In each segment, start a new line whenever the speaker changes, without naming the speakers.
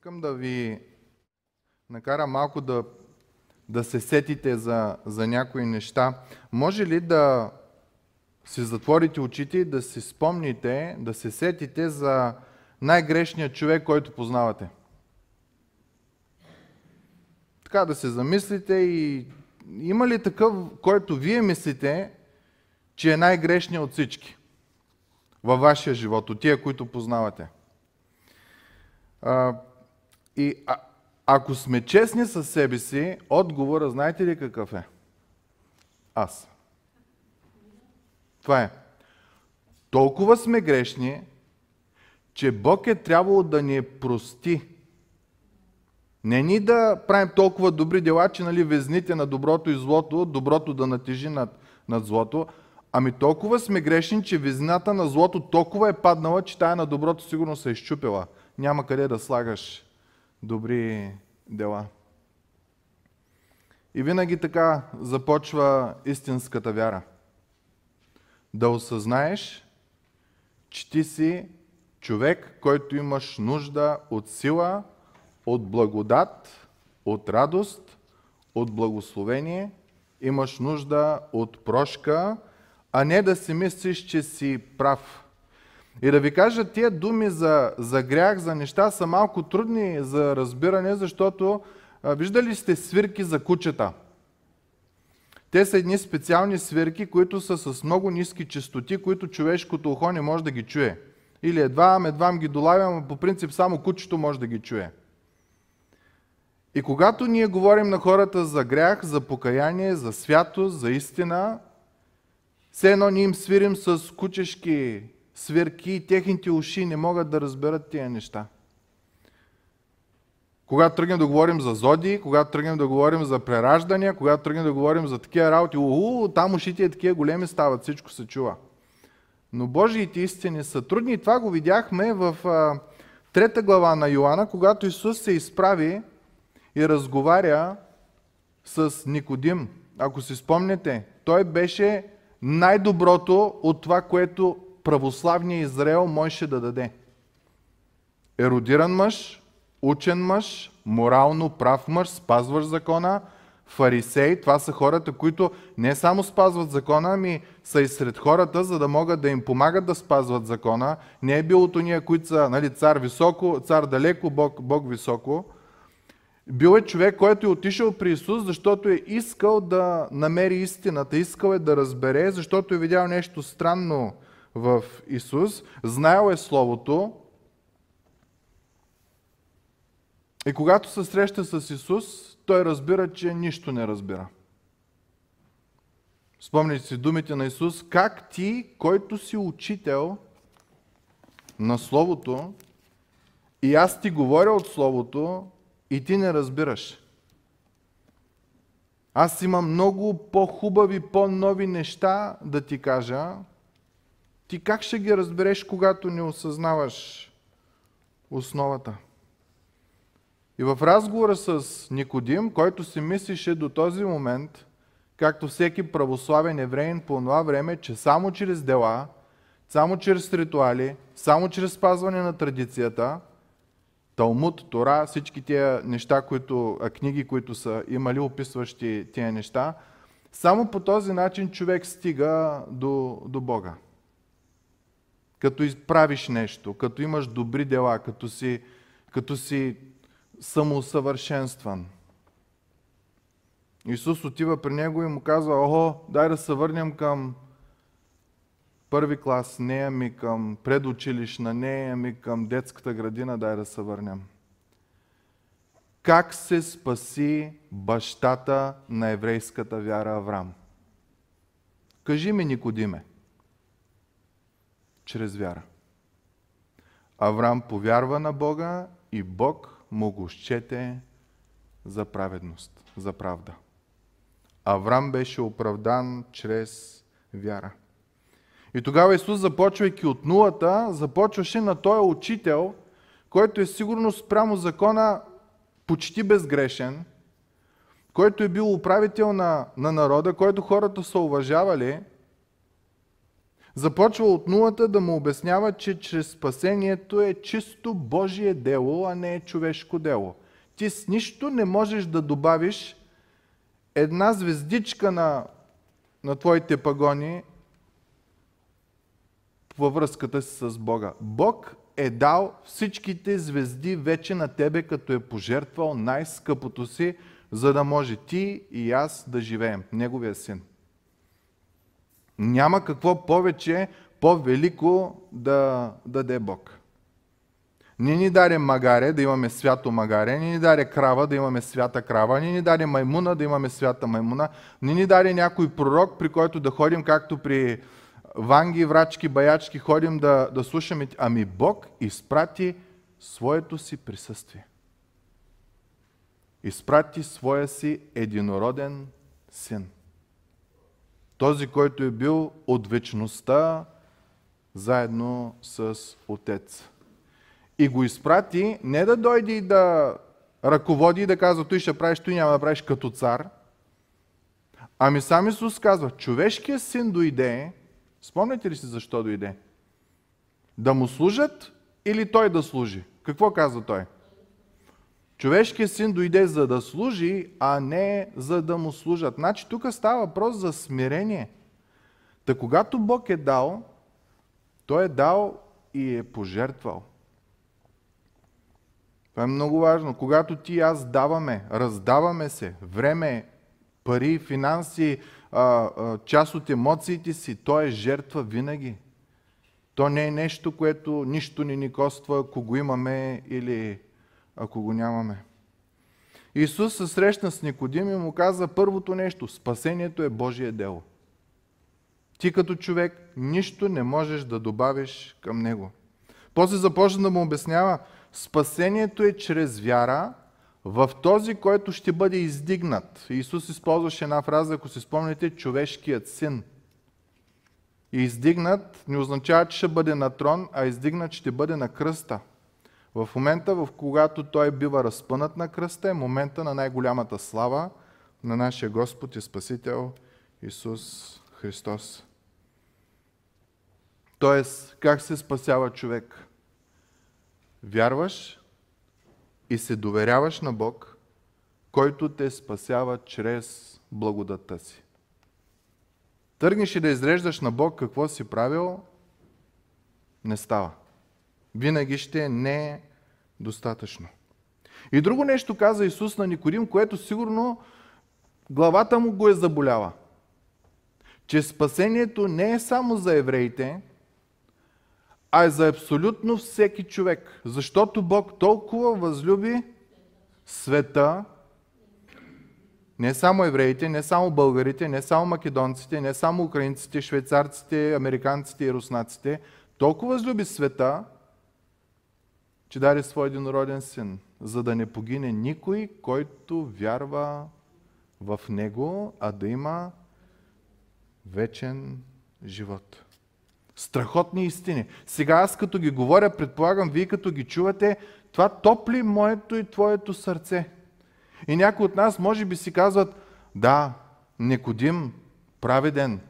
Искам да ви накара малко да, да се сетите за, за някои неща. Може ли да си затворите очите и да си спомните, да се сетите за най-грешния човек, който познавате? Така да се замислите и има ли такъв, който вие мислите, че е най-грешният от всички във вашия живот, от тия, които познавате? И а, ако сме честни със себе си, отговора знаете ли какъв е? Аз. Това е. Толкова сме грешни, че Бог е трябвало да ни прости. Не ни да правим толкова добри дела, че нали, везните на доброто и злото, доброто да натежи над, над злото, ами толкова сме грешни, че везната на злото толкова е паднала, че тая на доброто сигурно се е изчупила. Няма къде да слагаш добри дела. И винаги така започва истинската вяра. Да осъзнаеш, че ти си човек, който имаш нужда от сила, от благодат, от радост, от благословение, имаш нужда от прошка, а не да си мислиш, че си прав. И да ви кажа, тия думи за, за грях, за неща са малко трудни за разбиране, защото а, виждали сте свирки за кучета. Те са едни специални свирки, които са с много ниски частоти, които човешкото ухо не може да ги чуе. Или едва, едва ги долавям, но по принцип само кучето може да ги чуе. И когато ние говорим на хората за грях, за покаяние, за святост, за истина, все едно ние им свирим с кучешки свирки и техните уши не могат да разберат тия неща. Когато тръгнем да говорим за зоди, когато тръгнем да говорим за прераждания, когато тръгнем да говорим за такива работи, уху, там ушите е такива големи стават, всичко се чува. Но Божиите истини са трудни и това го видяхме в трета глава на Йоанна, когато Исус се изправи и разговаря с Никодим. Ако си спомнете, той беше най-доброто от това, което православния Израел можеше да даде. Еродиран мъж, учен мъж, морално прав мъж, спазваш закона, фарисей, това са хората, които не само спазват закона, ами са и сред хората, за да могат да им помагат да спазват закона. Не е било ние, които са нали, цар високо, цар далеко, Бог, Бог високо. Бил е човек, който е отишъл при Исус, защото е искал да намери истината, искал е да разбере, защото е видял нещо странно в Исус, знаел е Словото и когато се среща с Исус, той разбира, че нищо не разбира. Спомните си думите на Исус, как ти, който си учител на Словото, и аз ти говоря от Словото, и ти не разбираш. Аз имам много по-хубави, по-нови неща да ти кажа, ти как ще ги разбереш, когато не осъзнаваш основата? И в разговора с Никодим, който си мислише до този момент, както всеки православен евреин по това време, че само чрез дела, само чрез ритуали, само чрез спазване на традицията, Талмуд, Тора, всички тия неща, които, книги, които са имали описващи тия неща, само по този начин човек стига до, до Бога като изправиш нещо, като имаш добри дела, като си, като си самоусъвършенстван. Исус отива при него и му казва, охо, дай да се върнем към първи клас, нея ми към предучилищна, нея ми към детската градина, дай да се върнем. Как се спаси бащата на еврейската вяра Авраам? Кажи ми, Никодиме чрез вяра. Авраам повярва на Бога и Бог му го счете за праведност, за правда. Авраам беше оправдан чрез вяра. И тогава Исус, започвайки от нулата, започваше на този учител, който е сигурно спрямо закона почти безгрешен, който е бил управител на, на народа, който хората са уважавали – Започва от нулата да му обяснява, че чрез спасението е чисто Божие дело, а не е човешко дело. Ти с нищо не можеш да добавиш една звездичка на, на твоите пагони във връзката си с Бога. Бог е дал всичките звезди вече на тебе, като е пожертвал най-скъпото си, за да може ти и аз да живеем. Неговия син. Няма какво повече, по-велико да даде Бог. Не ни даде магаре, да имаме свято магаре, не ни даде крава, да имаме свята крава, не ни даде маймуна, да имаме свята маймуна, не ни даде някой пророк, при който да ходим, както при ванги, врачки, баячки, ходим да, да слушаме. Ами Бог изпрати своето си присъствие. Изпрати своя си единороден син. Този, който е бил от вечността заедно с Отец. И го изпрати не да дойде и да ръководи и да казва, той ще правиш, той няма да правиш като цар. Ами сам Исус казва, човешкият син дойде, спомняте ли си защо дойде? Да му служат или той да служи? Какво казва той? Човешкият син дойде за да служи, а не за да му служат. Значи тук става въпрос за смирение. Та когато Бог е дал, той е дал и е пожертвал. Това е много важно. Когато ти и аз даваме, раздаваме се, време, пари, финанси, част от емоциите си, то е жертва винаги. То не е нещо, което нищо ни ни коства, ако имаме или ако го нямаме. Исус се срещна с Никодим и му каза първото нещо – спасението е Божие дело. Ти като човек нищо не можеш да добавиш към него. После започна да му обяснява – Спасението е чрез вяра в този, който ще бъде издигнат. Исус използваше една фраза, ако си спомните, човешкият син. И издигнат не означава, че ще бъде на трон, а издигнат ще бъде на кръста. В момента, в когато той бива разпънат на кръста, е момента на най-голямата слава на нашия Господ и Спасител Исус Христос. Тоест, как се спасява човек? вярваш и се доверяваш на Бог, който те спасява чрез благодата си. Тръгнеш и да изреждаш на Бог какво си правил, не става. Винаги ще не е достатъчно. И друго нещо каза Исус на Никодим, което сигурно главата му го е заболява. Че спасението не е само за евреите, а е за абсолютно всеки човек. Защото Бог толкова възлюби света, не само евреите, не само българите, не само македонците, не само украинците, швейцарците, американците и руснаците, толкова възлюби света, че даде свой единороден син, за да не погине никой, който вярва в него, а да има вечен живот. Страхотни истини. Сега аз като ги говоря, предполагам, вие като ги чувате, това топли моето и твоето сърце. И някои от нас може би си казват, да, Никодим, праведен.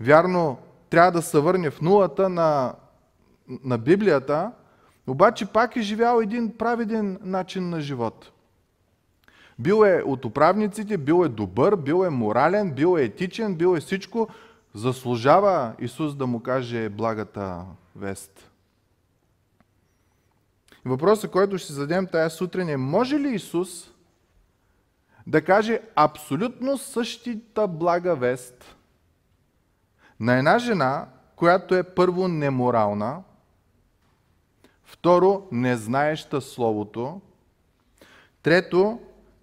Вярно, трябва да се върне в нулата на, на Библията, обаче пак е живял един праведен начин на живот. Бил е от управниците, бил е добър, бил е морален, бил е етичен, бил е всичко, заслужава Исус да му каже благата вест. Въпросът, който ще зададем тая сутрин е, може ли Исус да каже абсолютно същата блага вест на една жена, която е първо неморална, второ незнаеща Словото, трето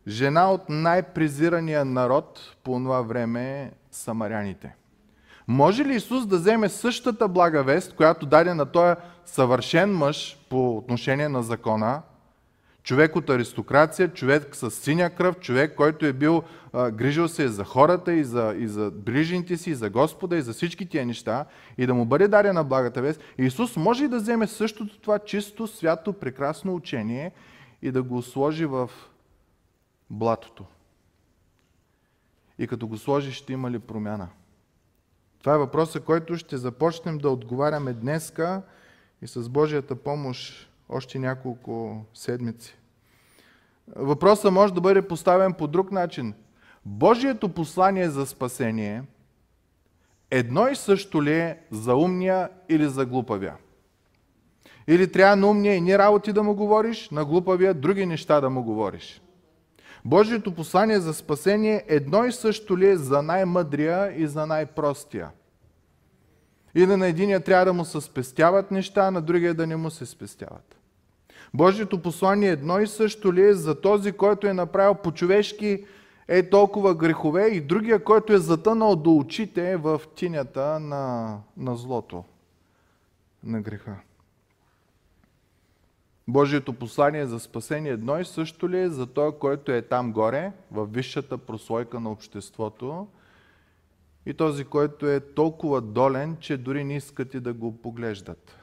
жена от най-презирания народ по това време самаряните. Може ли Исус да вземе същата блага вест, която даде на този съвършен мъж по отношение на закона, човек от аристокрация, човек с синя кръв, човек, който е бил а, грижил се за хората и за, и за ближните си, и за Господа, и за всички тия неща, и да му бъде дадена благата вест, Исус може ли да вземе същото това чисто, свято, прекрасно учение и да го сложи в блатото? И като го сложи, ще има ли промяна? Това е въпросът, който ще започнем да отговаряме днеска и с Божията помощ още няколко седмици. Въпросът може да бъде поставен по друг начин. Божието послание за спасение едно и също ли е за умния или за глупавия? Или трябва на умния и ни работи да му говориш, на глупавия други неща да му говориш? Божието послание за спасение едно и също ли е за най-мъдрия и за най-простия? Или на единия трябва да му се спестяват неща, на другия да не му се спестяват? Божието послание едно и също ли е за този, който е направил по-човешки е толкова грехове и другия, който е затънал до очите в тинята на, на злото, на греха? Божието послание за спасение едно и също ли е за той, който е там горе, в висшата прослойка на обществото, и този, който е толкова долен, че дори не искат и да го поглеждат.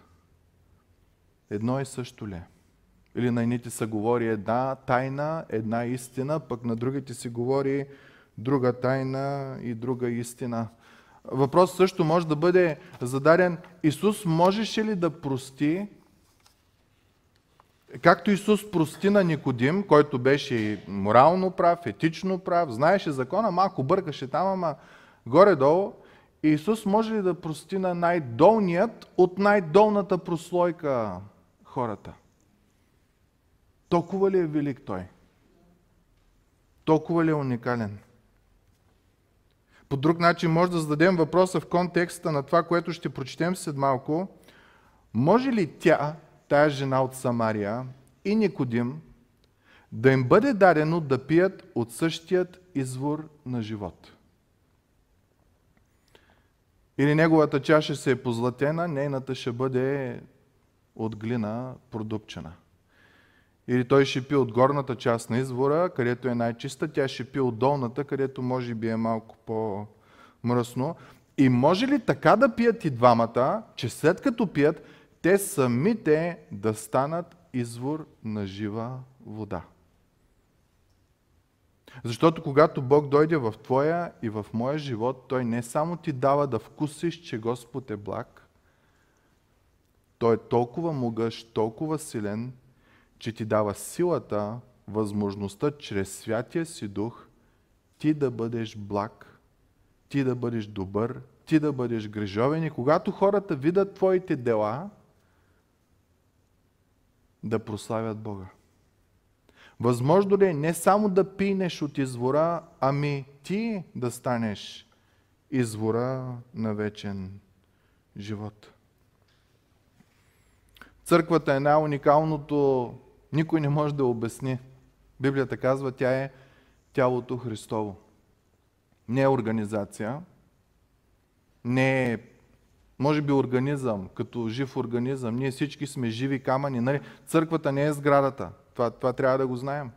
Едно и също ли е? Или на едните се говори една тайна, една истина, пък на другите се говори друга тайна и друга истина. Въпрос също може да бъде зададен, Исус можеше ли да прости Както Исус прости на Никодим, който беше морално прав, етично прав, знаеше закона, малко бъркаше там, ама горе-долу, Исус може ли да прости на най-долният от най-долната прослойка хората? Толкова ли е велик Той? Толкова ли е уникален? По друг начин може да зададем въпроса в контекста на това, което ще прочетем след малко. Може ли тя, тая жена от Самария и Никодим, да им бъде дадено да пият от същият извор на живот. Или неговата чаша се е позлатена, нейната ще бъде от глина продупчена. Или той ще пи от горната част на извора, където е най-чиста, тя ще пи от долната, където може би е малко по-мръсно. И може ли така да пият и двамата, че след като пият, те самите да станат извор на жива вода. Защото когато Бог дойде в твоя и в моя живот, Той не само ти дава да вкусиш, че Господ е благ, Той е толкова могъщ, толкова силен, че ти дава силата, възможността чрез Святия си Дух ти да бъдеш благ, ти да бъдеш добър, ти да бъдеш грижовен и когато хората видят твоите дела, да прославят Бога. Възможно ли е не само да пинеш от извора, ами ти да станеш извора на вечен живот? Църквата е най-уникалното, никой не може да обясни. Библията казва, тя е тялото Христово. Не е организация, не е може би организъм, като жив организъм. Ние всички сме живи камъни. Нали? Църквата не е сградата. Това, това трябва да го знаем.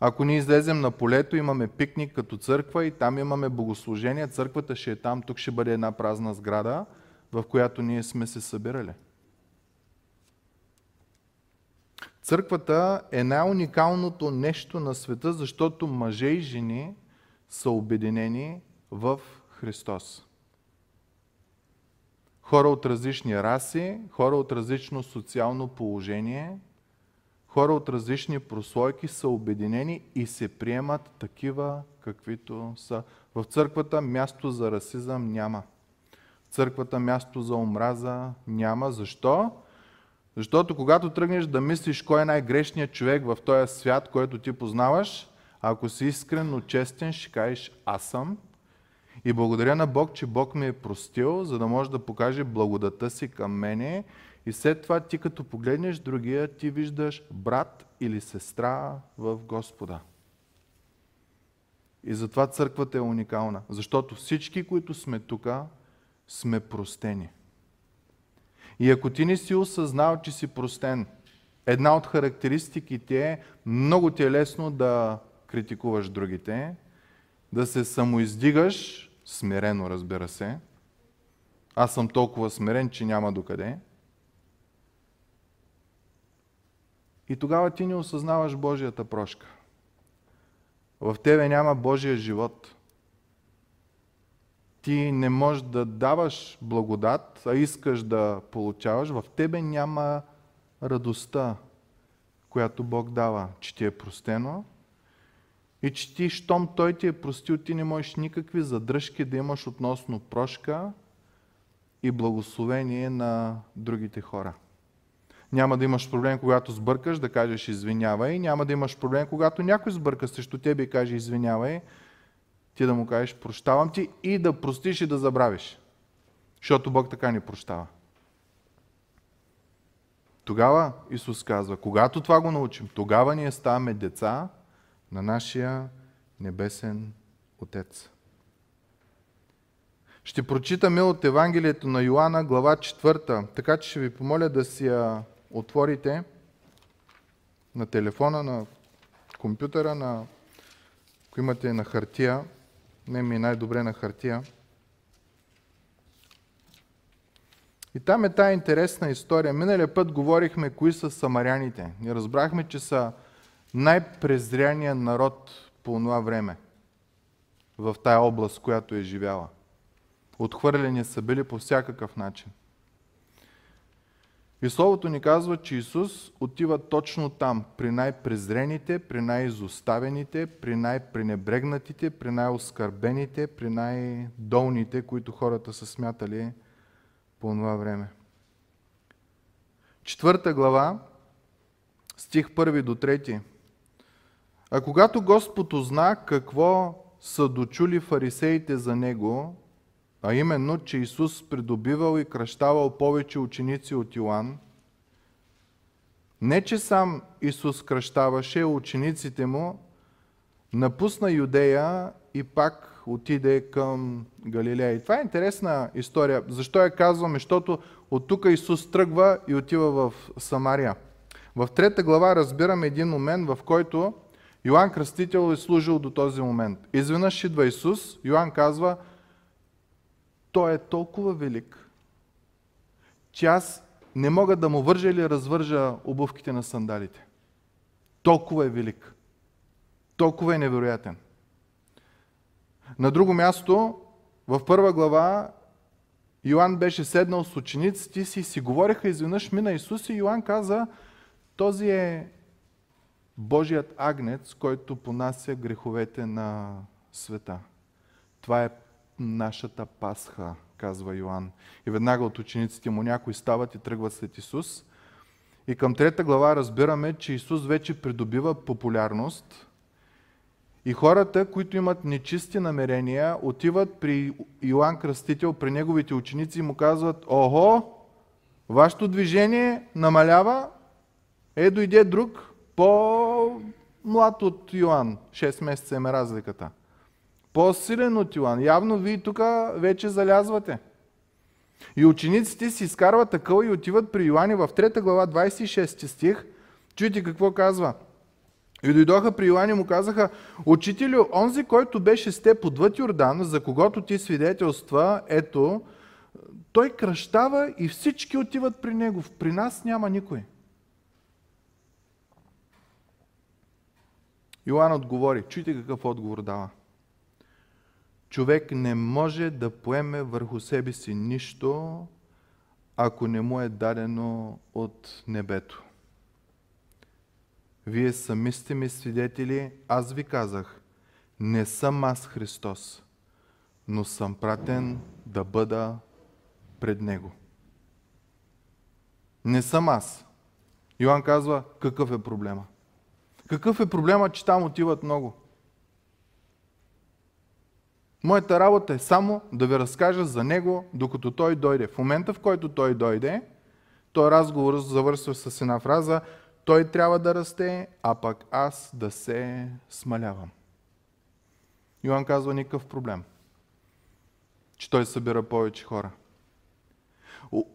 Ако ние излезем на полето, имаме пикник като църква и там имаме богослужение, църквата ще е там, тук ще бъде една празна сграда, в която ние сме се събирали. Църквата е най-уникалното нещо на света, защото мъже и жени са обединени в Христос хора от различни раси, хора от различно социално положение, хора от различни прослойки са обединени и се приемат такива, каквито са. В църквата място за расизъм няма. В църквата място за омраза няма. Защо? Защото когато тръгнеш да мислиш кой е най-грешният човек в този свят, който ти познаваш, ако си искрено честен, ще кажеш аз съм, и благодаря на Бог, че Бог ми е простил, за да може да покаже благодата си към мене. И след това ти като погледнеш другия, ти виждаш брат или сестра в Господа. И затова църквата е уникална. Защото всички, които сме тук, сме простени. И ако ти не си осъзнал, че си простен, една от характеристиките е много ти е лесно да критикуваш другите, да се самоиздигаш смирено, разбира се. Аз съм толкова смирен, че няма докъде. И тогава ти не осъзнаваш Божията прошка. В тебе няма Божия живот. Ти не можеш да даваш благодат, а искаш да получаваш, в тебе няма радостта, която Бог дава, че ти е простено и че ти, щом Той ти е простил, ти не можеш никакви задръжки да имаш относно прошка и благословение на другите хора. Няма да имаш проблем, когато сбъркаш, да кажеш извинявай. Няма да имаш проблем, когато някой сбърка срещу тебе и каже извинявай. Ти да му кажеш прощавам ти и да простиш и да забравиш. Защото Бог така ни прощава. Тогава Исус казва, когато това го научим, тогава ние ставаме деца на нашия небесен Отец. Ще прочитаме от Евангелието на Йоанна, глава 4, така че ще ви помоля да си я отворите на телефона, на компютъра, на, ако имате на хартия, не ми е най-добре на хартия. И там е тая интересна история. Миналия път говорихме кои са самаряните. И разбрахме, че са най-презряният народ по това време в тая област, която е живяла. Отхвърлени са били по всякакъв начин. И Словото ни казва, че Исус отива точно там, при най-презрените, при най-изоставените, при най-пренебрегнатите, при най-оскърбените, при най-долните, които хората са смятали по това време. Четвърта глава, стих първи до трети. А когато Господ узна какво са дочули фарисеите за Него, а именно, че Исус придобивал и кръщавал повече ученици от Йоанн, не че сам Исус кръщаваше учениците му, напусна Юдея и пак отиде към Галилея. И това е интересна история. Защо я казваме? Защото от тук Исус тръгва и отива в Самария. В трета глава разбираме един момент, в който Йоанн Кръстител е служил до този момент. Изведнъж идва Исус, Йоанн казва, той е толкова велик, че аз не мога да му вържа или развържа обувките на сандалите. Толкова е велик. Толкова е невероятен. На друго място, в първа глава, Йоанн беше седнал с учениците си и си говореха изведнъж мина Исус и Йоанн каза, този е Божият агнец, който понася греховете на света. Това е нашата Пасха, казва Йоанн. И веднага от учениците му някои стават и тръгват след Исус. И към трета глава разбираме, че Исус вече придобива популярност и хората, които имат нечисти намерения, отиват при Йоанн Кръстител, при неговите ученици и му казват, охо, вашето движение намалява, е дойде друг, по-млад от Йоанн, 6 месеца е разликата по-силен от Йоан. Явно вие тук вече залязвате. И учениците си изкарват такъв и отиват при Йоанни в 3 глава 26 стих. Чуйте какво казва. И дойдоха при Йоанни и му казаха, Учителю, онзи, който беше с теб отвъд Йордан, за когото ти свидетелства, ето, той кръщава и всички отиват при него. При нас няма никой. Йоанн отговори. Чуйте какъв отговор дава човек не може да поеме върху себе си нищо, ако не му е дадено от небето. Вие сами сте ми свидетели, аз ви казах, не съм аз Христос, но съм пратен да бъда пред Него. Не съм аз. Йоан казва, какъв е проблема? Какъв е проблема, че там отиват много? Моята работа е само да ви разкажа за него, докато той дойде. В момента, в който той дойде, той разговор завършва с една фраза той трябва да расте, а пък аз да се смалявам. Йоан казва никакъв проблем, че той събира повече хора.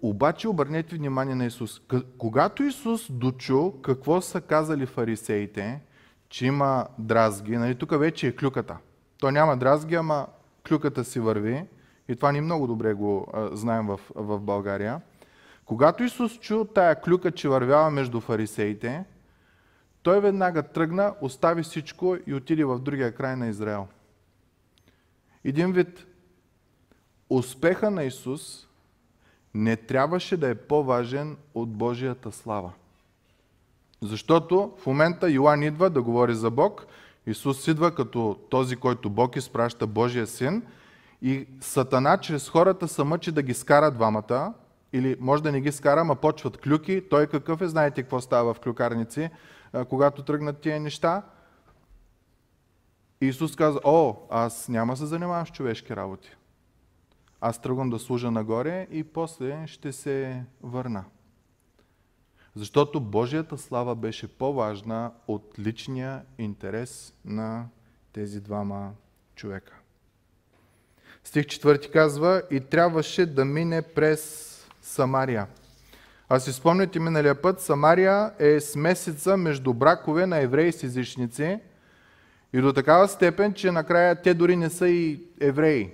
обаче обърнете внимание на Исус. Когато Исус дочу какво са казали фарисеите, че има дразги, нали, тук вече е клюката. Той няма дразги, ама клюката си върви. И това ни много добре го а, знаем в, в България. Когато Исус чу тая клюка, че вървява между фарисеите, той веднага тръгна, остави всичко и отиде в другия край на Израел. Един вид успеха на Исус не трябваше да е по-важен от Божията слава. Защото в момента Йоан идва да говори за Бог, Исус идва като този, който Бог изпраща Божия син и Сатана чрез хората се мъчи да ги скара двамата, или може да не ги скара, ама почват клюки. Той какъв е, знаете какво става в клюкарници, когато тръгнат тия неща. Исус каза, о, аз няма се занимавам с човешки работи. Аз тръгвам да служа нагоре и после ще се върна. Защото Божията слава беше по-важна от личния интерес на тези двама човека. Стих 4 казва, и трябваше да мине през Самария. А си спомняте миналия път, Самария е смесица между бракове на евреи с езичници и до такава степен, че накрая те дори не са и евреи.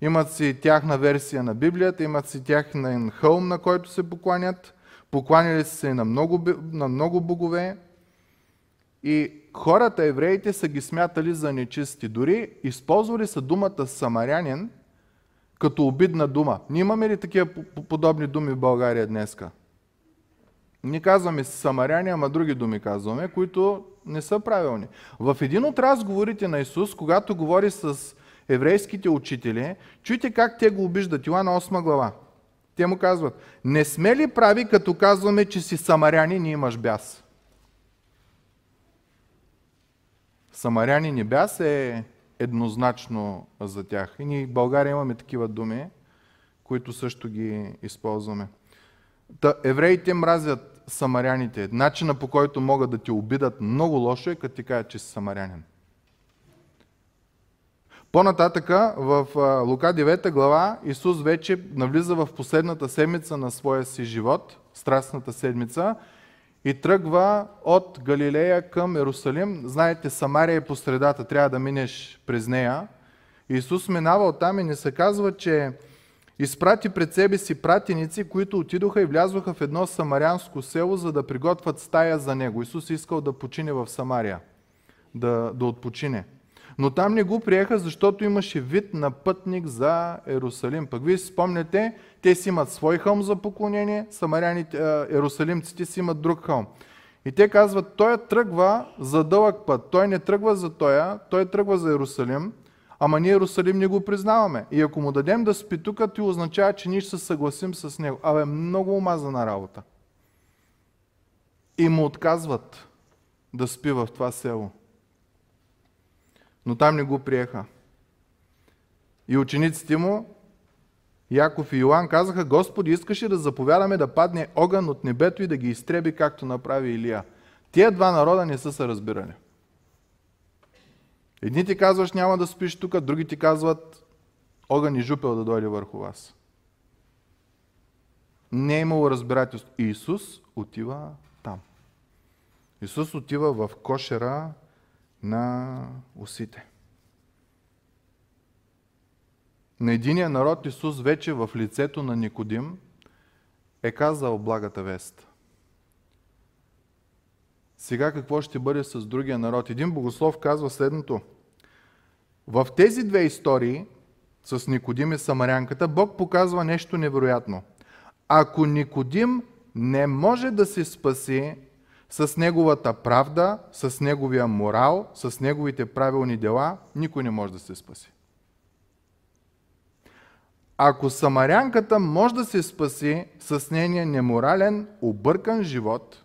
Имат си тяхна версия на Библията, имат си тяхна хълм, на който се покланят, покланяли се на много, на много богове и хората, евреите, са ги смятали за нечисти. Дори използвали са думата самарянин като обидна дума. Ние имаме ли такива подобни думи в България днеска? Не казваме самаряни, ама други думи казваме, които не са правилни. В един от разговорите на Исус, когато говори с еврейските учители, чуйте как те го обиждат. Йоанна 8 глава. Те му казват, не сме ли прави, като казваме, че си самаряни, не имаш бяс? Самаряни не бяс е еднозначно за тях. И ние в България имаме такива думи, които също ги използваме. Та, евреите мразят самаряните. Начина по който могат да ти обидат много лошо е, като ти кажат, че си самарянин. По-нататъка в Лука 9 глава Исус вече навлиза в последната седмица на своя си живот, страстната седмица, и тръгва от Галилея към Ерусалим. Знаете, Самария е по средата, трябва да минеш през нея. Исус минава оттам и не се казва, че изпрати пред себе си пратеници, които отидоха и влязоха в едно самарянско село, за да приготвят стая за него. Исус искал да почине в Самария, да, да отпочине. Но там не го приеха, защото имаше вид на пътник за Ерусалим. Пък вие си спомняте, те си имат свой хълм за поклонение, самаряните, ерусалимците си имат друг хълм. И те казват, той тръгва за дълъг път, той не тръгва за тоя, той тръгва за Ерусалим, ама ние Ерусалим не го признаваме. И ако му дадем да спи тук, ти означава, че ние ще се съгласим с него. Абе, много омазана работа. И му отказват да спи в това село. Но там не го приеха. И учениците му Яков и Йоан казаха, Господи, искаше да заповядаме да падне огън от небето и да ги изтреби, както направи Илия. Тия два народа не са се разбирали. Едни ти казваш, няма да спиш тук, други ти казват, огън и жупел да дойде върху вас. Не е имало разбирателство. Исус отива там. Исус отива в кошера на усите. На единия народ Исус вече в лицето на Никодим е казал благата вест. Сега какво ще бъде с другия народ? Един богослов казва следното. В тези две истории с Никодим и Самарянката Бог показва нещо невероятно. Ако Никодим не може да се спаси с неговата правда, с неговия морал, с неговите правилни дела, никой не може да се спаси. Ако самарянката може да се спаси с нейния неморален, объркан живот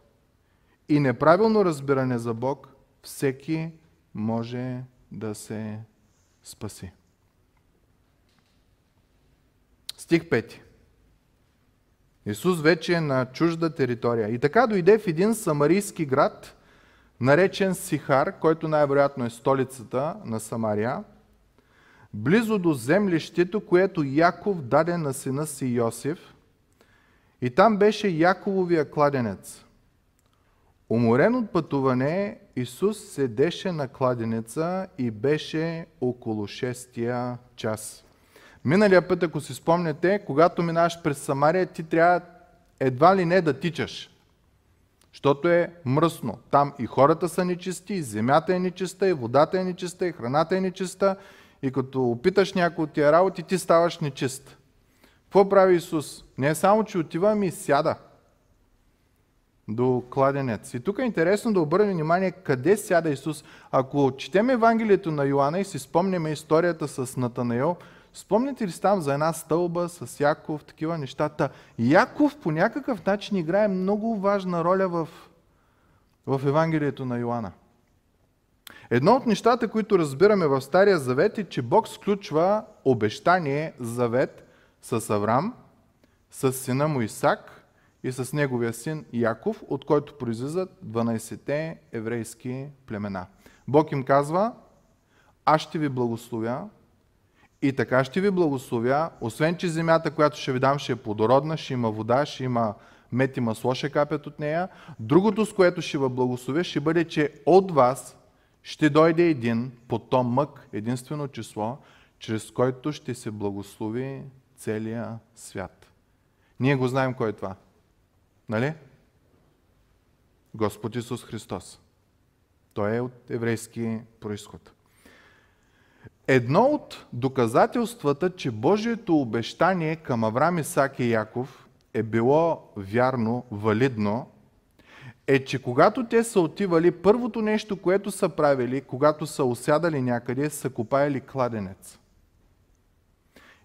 и неправилно разбиране за Бог, всеки може да се спаси. Стих 5. Исус вече е на чужда територия. И така дойде в един самарийски град, наречен Сихар, който най-вероятно е столицата на Самария, близо до землището, което Яков даде на сина си Йосиф. И там беше Якововия кладенец. Уморен от пътуване, Исус седеше на кладенеца и беше около 6 час. Миналия път, ако си спомняте, когато минаваш през Самария, ти трябва едва ли не да тичаш. Защото е мръсно. Там и хората са нечисти, и земята е нечиста, и водата е нечиста, и храната е нечиста, и като опиташ някой от тия работи, ти ставаш нечист. Какво прави Исус? Не е само, че отива, ами сяда до кладенец. И тук е интересно да обърнем внимание къде сяда Исус. Ако четем Евангелието на Йоанна и си спомняме историята с Натанаел, спомняте ли там за една стълба с Яков, такива нещата? Яков по някакъв начин играе много важна роля в, в Евангелието на Йоанна. Едно от нещата, които разбираме в Стария Завет е, че Бог сключва обещание, завет с Авраам, с сина му Исак и с неговия син Яков, от който произлизат 12-те еврейски племена. Бог им казва, аз ще ви благословя и така ще ви благословя, освен че земята, която ще ви дам, ще е плодородна, ще има вода, ще има мет и масло, ще капят от нея. Другото, с което ще ви благословя, ще бъде, че от вас ще дойде един потомък, единствено число, чрез който ще се благослови целия свят. Ние го знаем кой е това. Нали? Господ Исус Христос. Той е от еврейски происход. Едно от доказателствата, че Божието обещание към Авраам, Исак и Яков е било вярно, валидно, е, че когато те са отивали, първото нещо, което са правили, когато са осядали някъде, са копаяли кладенец.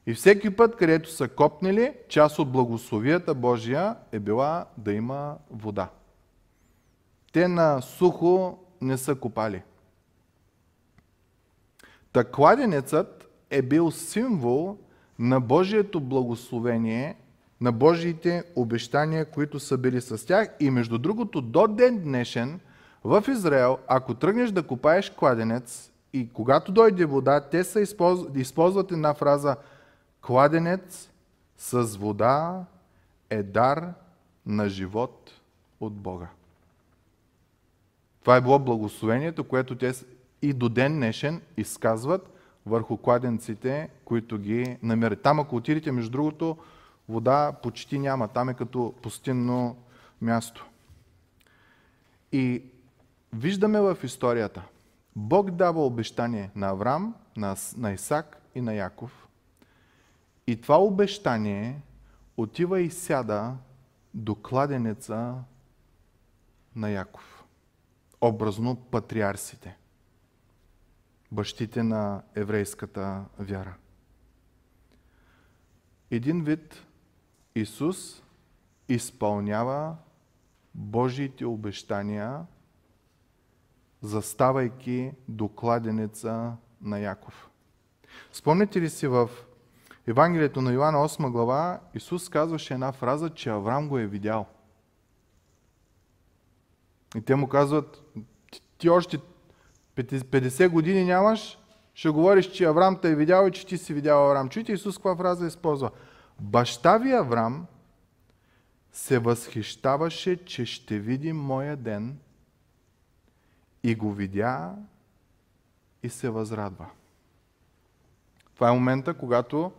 И всеки път, където са копнили, част от благословията Божия е била да има вода. Те на сухо не са копали. Та кладенецът е бил символ на Божието благословение, на Божиите обещания, които са били с тях. И между другото, до ден днешен в Израел, ако тръгнеш да копаеш кладенец и когато дойде вода, те са използват, използват една фраза – Кладенец с вода е дар на живот от Бога. Това е било благословението, което те и до ден днешен изказват върху кладенците, които ги намерят. Там, ако отидете, между другото, вода почти няма. Там е като пустинно място. И виждаме в историята, Бог дава обещание на Авраам, на Исак и на Яков – и това обещание отива и сяда до кладенеца на Яков. Образно патриарсите. Бащите на еврейската вяра. Един вид Исус изпълнява Божиите обещания, заставайки до кладенеца на Яков. Спомните ли си в Евангелието на Йоанна 8 глава Исус казваше една фраза, че Авраам го е видял. И те му казват, ти още 50 години нямаш, ще говориш, че Авраам те е видял и че ти си видял Авраам. Чуйте Исус каква фраза използва. Баща ви Авраам се възхищаваше, че ще види моя ден и го видя и се възрадва. Това е момента, когато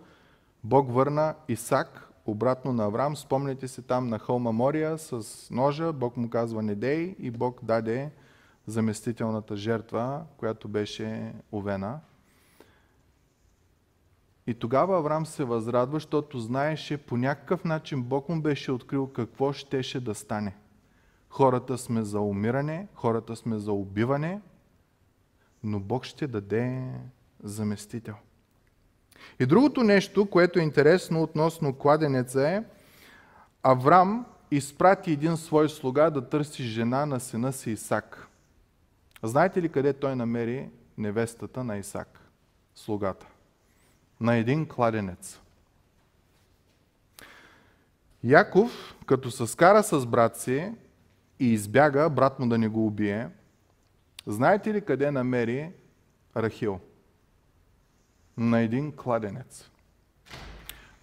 Бог върна Исак обратно на Авраам. Спомняте се там на хълма Мория с ножа. Бог му казва не дей и Бог даде заместителната жертва, която беше овена. И тогава Авраам се възрадва, защото знаеше по някакъв начин Бог му беше открил какво щеше да стане. Хората сме за умиране, хората сме за убиване, но Бог ще даде заместител. И другото нещо, което е интересно относно кладенеца е, Аврам изпрати един свой слуга да търси жена на сина си Исак. Знаете ли къде той намери невестата на Исак, слугата? На един кладенец. Яков, като се скара с брат си и избяга брат му да не го убие, знаете ли къде намери Рахил? на един кладенец.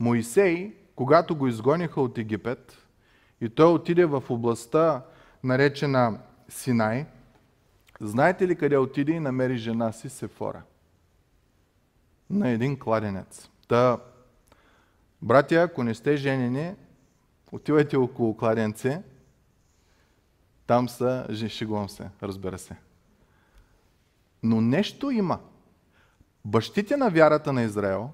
Моисей, когато го изгониха от Египет и той отиде в областта, наречена Синай, знаете ли къде отиде и намери жена си Сефора? На един кладенец. Та, братя, ако не сте женени, отивайте около кладенце, там са, шегувам се, разбира се. Но нещо има – бащите на вярата на Израел,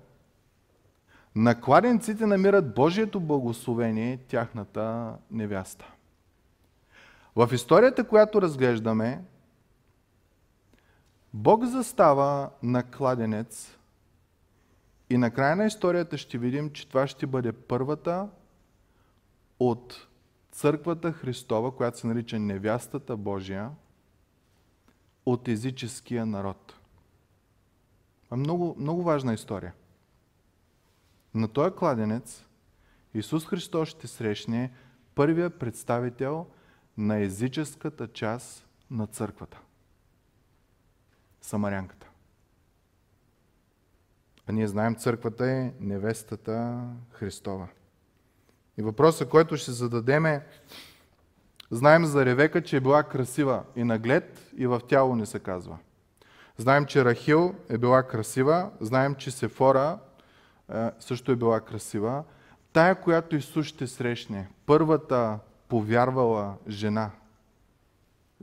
на кладенците намират Божието благословение, тяхната невяста. В историята, която разглеждаме, Бог застава на кладенец и на края на историята ще видим, че това ще бъде първата от църквата Христова, която се нарича невястата Божия, от езическия народ. Много, много важна история. На този кладенец Исус Христос ще срещне първия представител на езическата част на църквата. Самарянката. А ние знаем, църквата е невестата Христова. И въпросът, който ще зададеме, знаем за Ревека, че е била красива и наглед, и в тяло не се казва. Знаем, че Рахил е била красива, знаем, че Сефора е, също е била красива. Тая, която Исус ще срещне, първата повярвала жена,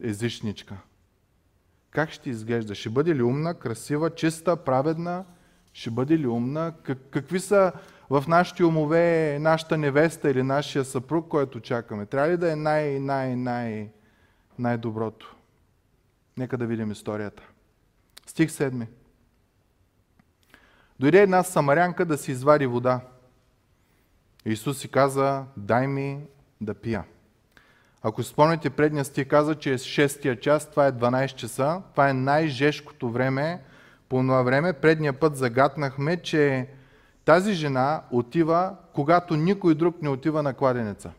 езичничка, как ще изглежда? Ще бъде ли умна, красива, чиста, праведна? Ще бъде ли умна? Как, какви са в нашите умове нашата невеста или нашия съпруг, който чакаме? Трябва ли да е най, най, най, най-доброто? Нека да видим историята. Стих 7. Дойде една самарянка да си извади вода. Исус си каза, дай ми да пия. Ако спомняте, предния стих каза, че е 6 час, това е 12 часа, това е най-жешкото време по това време. Предния път загатнахме, че тази жена отива, когато никой друг не отива на кладенеца.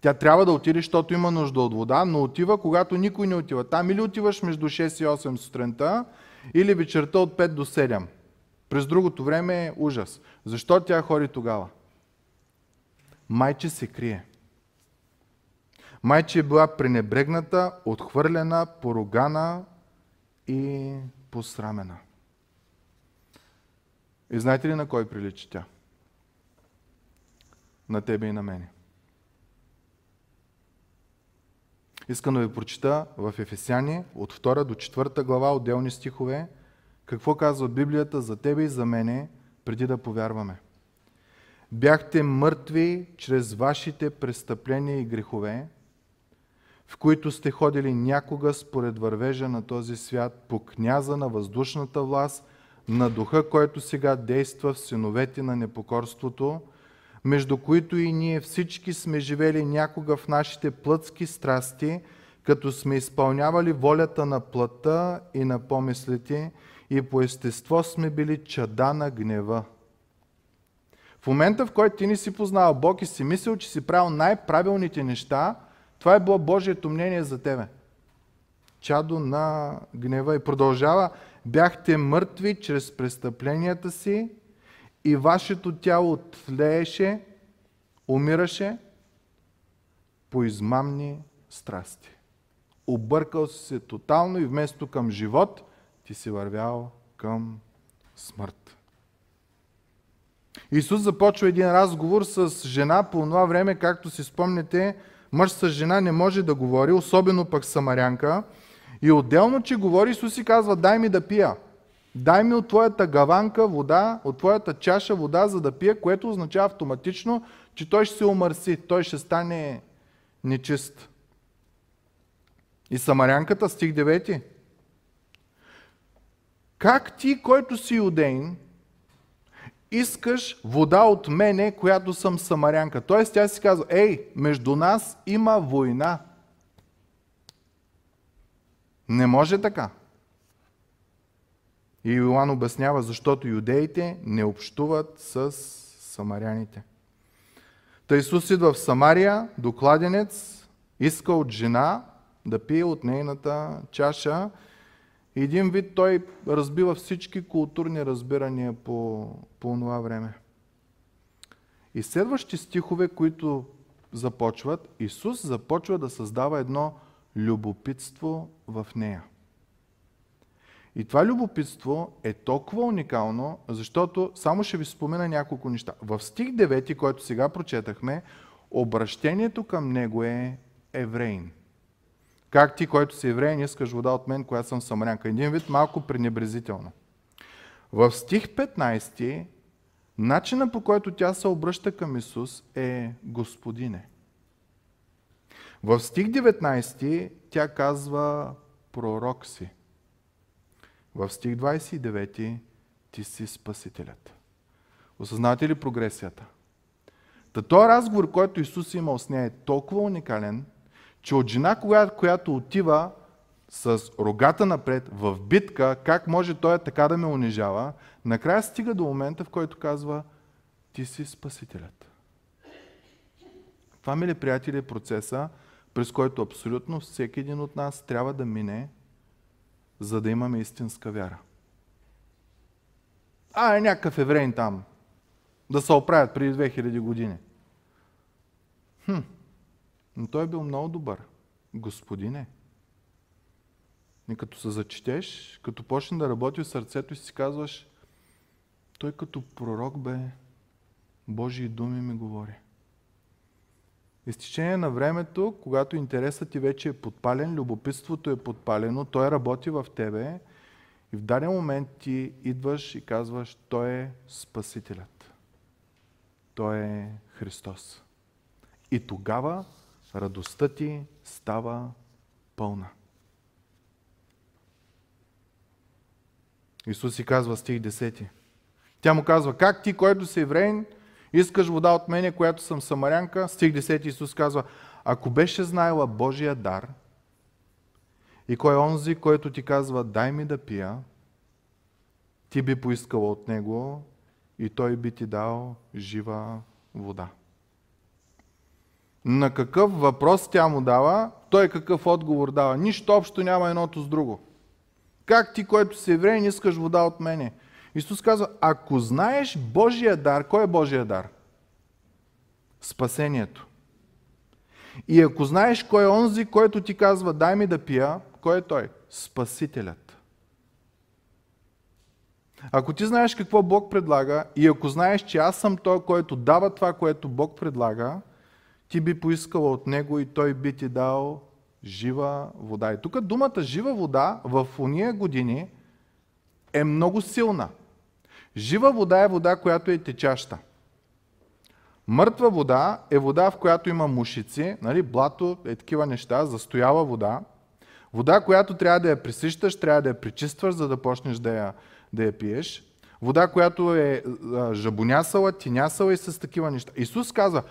Тя трябва да отиде, защото има нужда от вода, но отива, когато никой не отива. Там или отиваш между 6 и 8 сутринта, или вечерта от 5 до 7. През другото време е ужас. Защо тя хори тогава? Майче се крие. Майче е била пренебрегната, отхвърлена, поругана и посрамена. И знаете ли на кой прилича тя? На тебе и на мене. Искам да ви прочита в Ефесяни от 2 до 4 глава отделни стихове, какво казва Библията за тебе и за мене, преди да повярваме. Бяхте мъртви чрез вашите престъпления и грехове, в които сте ходили някога според вървежа на този свят по княза на въздушната власт, на духа, който сега действа в синовете на непокорството, между които и ние всички сме живели някога в нашите плътски страсти, като сме изпълнявали волята на плътта и на помислите и по естество сме били чада на гнева. В момента, в който ти не си познал Бог и си мислил, че си правил най-правилните неща, това е било Божието мнение за тебе. Чадо на гнева и продължава. Бяхте мъртви чрез престъпленията си и вашето тяло тлееше, умираше по измамни страсти. Объркал си се тотално и вместо към живот, ти си вървял към смърт. Исус започва един разговор с жена по това време, както си спомнете, мъж с жена не може да говори, особено пък самарянка. И отделно, че говори, Исус си казва, дай ми да пия. Дай ми от твоята гаванка вода, от твоята чаша вода, за да пия, което означава автоматично, че той ще се омърси, той ще стане нечист. И самарянката, стих 9. Как ти, който си юдейн, искаш вода от мене, която съм самарянка. Тоест тя си казва, ей, между нас има война. Не може така. И Йоан обяснява, защото юдеите не общуват с самаряните. Та Исус идва в Самария, докладенец, иска от жена да пие от нейната чаша един вид той разбива всички културни разбирания по, по това време. И следващи стихове, които започват, Исус започва да създава едно любопитство в нея. И това любопитство е толкова уникално, защото само ще ви спомена няколко неща. В стих 9, който сега прочетахме, обращението към него е еврейн. Как ти, който си евреин, искаш вода от мен, която съм самарянка? Един вид малко пренебрезително. В стих 15, начина по който тя се обръща към Исус е Господине. В стих 19 тя казва пророк си. В стих 29 ти си Спасителят. Осъзнавате ли прогресията? Та този разговор, който Исус е имал с нея е толкова уникален, че от жена, която отива с рогата напред в битка, как може той така да ме унижава, накрая стига до момента, в който казва, ти си Спасителят. Това, мили приятели, е процеса, през който абсолютно всеки един от нас трябва да мине, за да имаме истинска вяра. А, е някакъв еврейн там. Да се оправят преди 2000 години. Хм, но той е бил много добър. Господине. И като се зачетеш, като почне да работи в сърцето и си казваш, той като пророк бе, Божии думи ми говори. Изтечение на времето, когато интересът ти вече е подпален, любопитството е подпалено, той работи в тебе и в даден момент ти идваш и казваш, той е Спасителят. Той е Христос. И тогава радостта ти става пълна. Исус си казва стих 10. Тя му казва, как ти, който си евреин, искаш вода от мене, която съм самарянка? Стих 10 Исус казва, ако беше знаела Божия дар и кой е онзи, който ти казва, дай ми да пия, ти би поискала от него и той би ти дал жива вода. На какъв въпрос тя му дава, той какъв отговор дава. Нищо общо няма едното с друго. Как ти, който си еврей, не искаш вода от мене? Исус казва, ако знаеш Божия дар, кой е Божия дар? Спасението. И ако знаеш кой е онзи, който ти казва, дай ми да пия, кой е той? Спасителят. Ако ти знаеш какво Бог предлага и ако знаеш, че аз съм той, който дава това, което Бог предлага, ти би поискала от него и той би ти дал жива вода. И тук думата жива вода в уния години е много силна. Жива вода е вода, която е течаща. Мъртва вода е вода, в която има мушици, нали, блато, е такива неща, застояла вода. Вода, която трябва да я присищаш, трябва да я пречистваш, за да почнеш да я, да я пиеш. Вода, която е жабонясала, тинясала и с такива неща. Исус казва,